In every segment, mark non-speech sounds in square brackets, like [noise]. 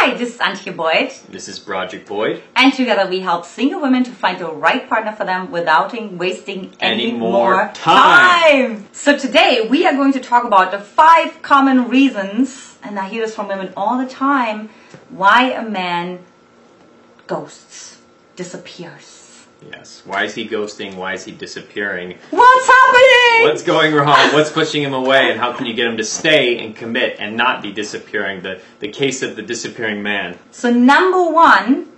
Hi, this is Antje Boyd, This is Broderick Boyd. and together we help single women to find the right partner for them without wasting any, Any more time. time. So today we are going to talk about the five common reasons, and I hear this from women all the time, why a man ghosts, disappears. Yes. Why is he ghosting? Why is he disappearing? What's happening? What's going wrong? What's pushing him away? And how can you get him to stay and commit and not be disappearing? The, the case of the disappearing man. So number one,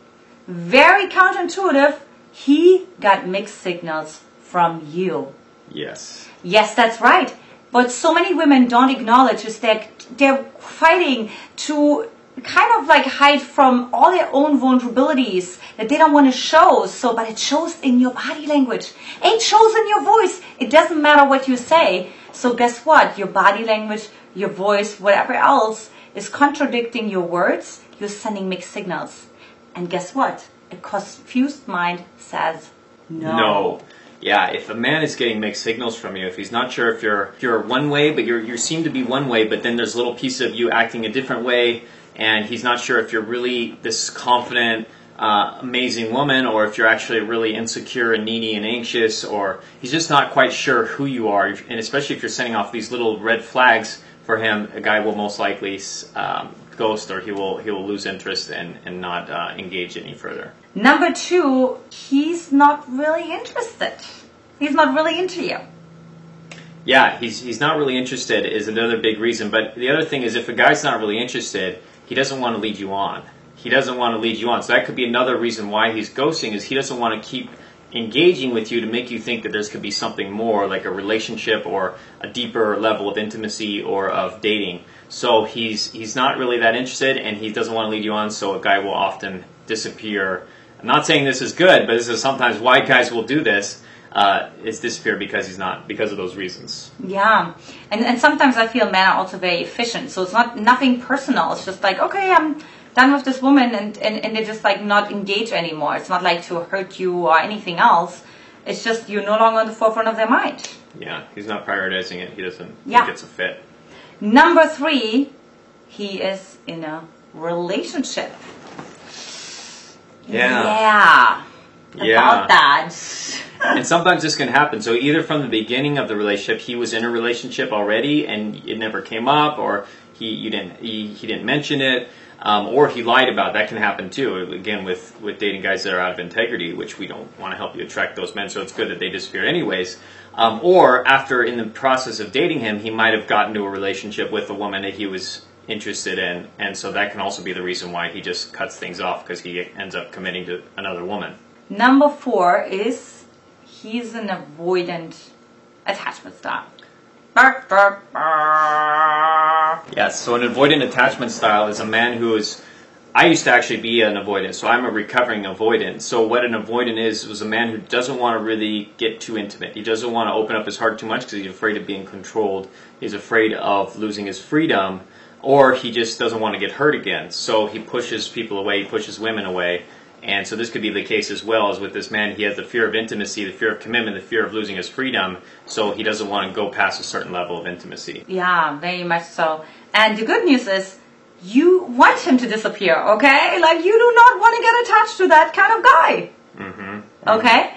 very counterintuitive, he got mixed signals from you. Yes. Yes, that's right. But so many women don't acknowledge is that they're fighting to kind of like hide from all their own vulnerabilities that they don't want to show. So, but it shows in your body language. It shows in your voice. It doesn't matter what you say. So guess what? Your body language, your voice, whatever else is contradicting your words. You're sending mixed signals. And guess what? A confused mind says no. No. Yeah, if a man is getting mixed signals from you, if he's not sure if you're if you're one way, but you're you seem to be one way, but then there's a little piece of you acting a different way, and he's not sure if you're really this confident, uh, amazing woman, or if you're actually really insecure and needy and anxious, or he's just not quite sure who you are, and especially if you're sending off these little red flags for him, a guy will most likely um, ghost, or he will he will lose interest and and not uh, engage any further. Number two, he's not really interested. He's not really into you. Yeah, he's he's not really interested is another big reason. But the other thing is, if a guy's not really interested, he doesn't want to lead you on. He doesn't want to lead you on. So that could be another reason why he's ghosting is he doesn't want to keep engaging with you to make you think that there's could be something more, like a relationship or a deeper level of intimacy or of dating. So he's he's not really that interested, and he doesn't want to lead you on. So a guy will often disappear. I'm not saying this is good, but this is sometimes why guys will do this. Uh, is disappear because he's not because of those reasons. Yeah, and and sometimes I feel men are also very efficient. So it's not nothing personal. It's just like okay, I'm done with this woman, and and and they just like not engage anymore. It's not like to hurt you or anything else. It's just you're no longer on the forefront of their mind. Yeah, he's not prioritizing it. He doesn't Yeah. think it's a fit. Number three, he is in a relationship. Yeah. Yeah. Yeah. About that. And sometimes this can happen. So either from the beginning of the relationship, he was in a relationship already, and it never came up, or he you didn't he, he didn't mention it, um, or he lied about. it. That can happen too. Again, with with dating guys that are out of integrity, which we don't want to help you attract those men. So it's good that they disappear anyways. Um, or after in the process of dating him, he might have gotten to a relationship with a woman that he was interested in, and so that can also be the reason why he just cuts things off because he ends up committing to another woman. Number four is he's an avoidant attachment style. Yes, so an avoidant attachment style is a man who is. I used to actually be an avoidant, so I'm a recovering avoidant. So what an avoidant is was a man who doesn't want to really get too intimate. He doesn't want to open up his heart too much because he's afraid of being controlled. He's afraid of losing his freedom, or he just doesn't want to get hurt again. So he pushes people away. He pushes women away. And so this could be the case as well as with this man. He has the fear of intimacy, the fear of commitment, the fear of losing his freedom. So he doesn't want to go past a certain level of intimacy. Yeah, very much so. And the good news is you want him to disappear, okay? Like you do not want to get attached to that kind of guy. Mm-hmm. Okay?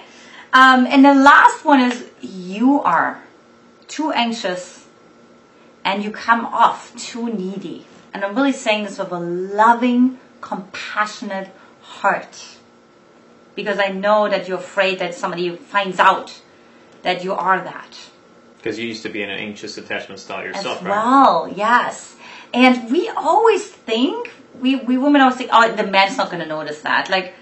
Um, and the last one is you are too anxious and you come off too needy. And I'm really saying this with a loving, compassionate heart. Because I know that you're afraid that somebody finds out that you are that. Because you used to be in an anxious attachment style yourself, As right? well, yes. And we always think, we, we women always think, oh, the man's not going to notice that. Like,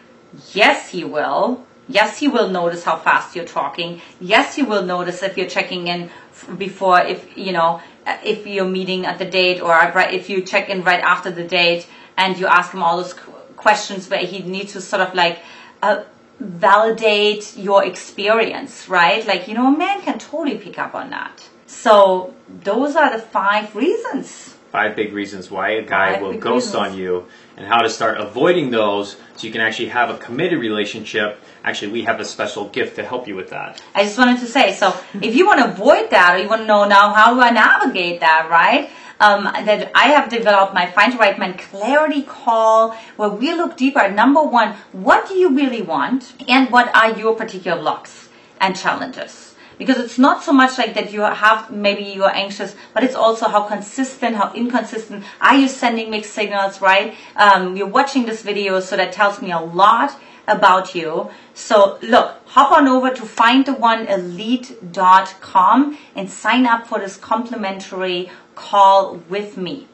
yes, he will. Yes, he will notice how fast you're talking. Yes, he will notice if you're checking in before, if, you know, if you're meeting at the date or if you check in right after the date and you ask him all those questions where he needs to sort of like, uh, validate your experience, right? Like, you know, a man can totally pick up on that. So those are the five reasons. Five big reasons why a guy Five will ghost reasons. on you and how to start avoiding those so you can actually have a committed relationship. Actually, we have a special gift to help you with that. I just wanted to say, so if you want to avoid that or you want to know now how do I navigate that, right? Um, that I have developed my Find Right Man Clarity Call, where we look deeper at number one, what do you really want, and what are your particular blocks and challenges? Because it's not so much like that you have maybe you are anxious, but it's also how consistent, how inconsistent are you sending mixed signals, right? Um, you're watching this video, so that tells me a lot about you. So look, hop on over to findtheoneelite.com and sign up for this complimentary call with me.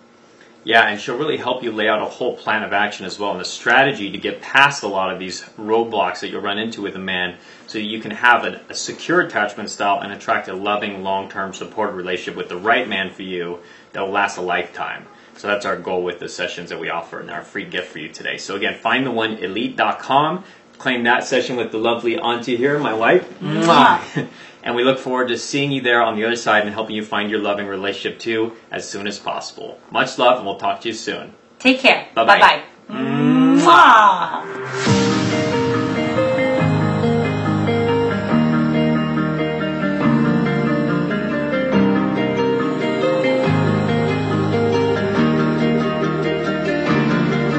Yeah, and she'll really help you lay out a whole plan of action as well and a strategy to get past a lot of these roadblocks that you'll run into with a man so you can have a, a secure attachment style and attract a loving, long term supported relationship with the right man for you that will last a lifetime. So that's our goal with the sessions that we offer and our free gift for you today. So again, findtheoneelite.com. Claim that session with the lovely Antje here, my wife. Mwah. [laughs] and we look forward to seeing you there on the other side and helping you find your loving relationship too as soon as possible. Much love, and we'll talk to you soon. Take care. Bye-bye. Bye bye.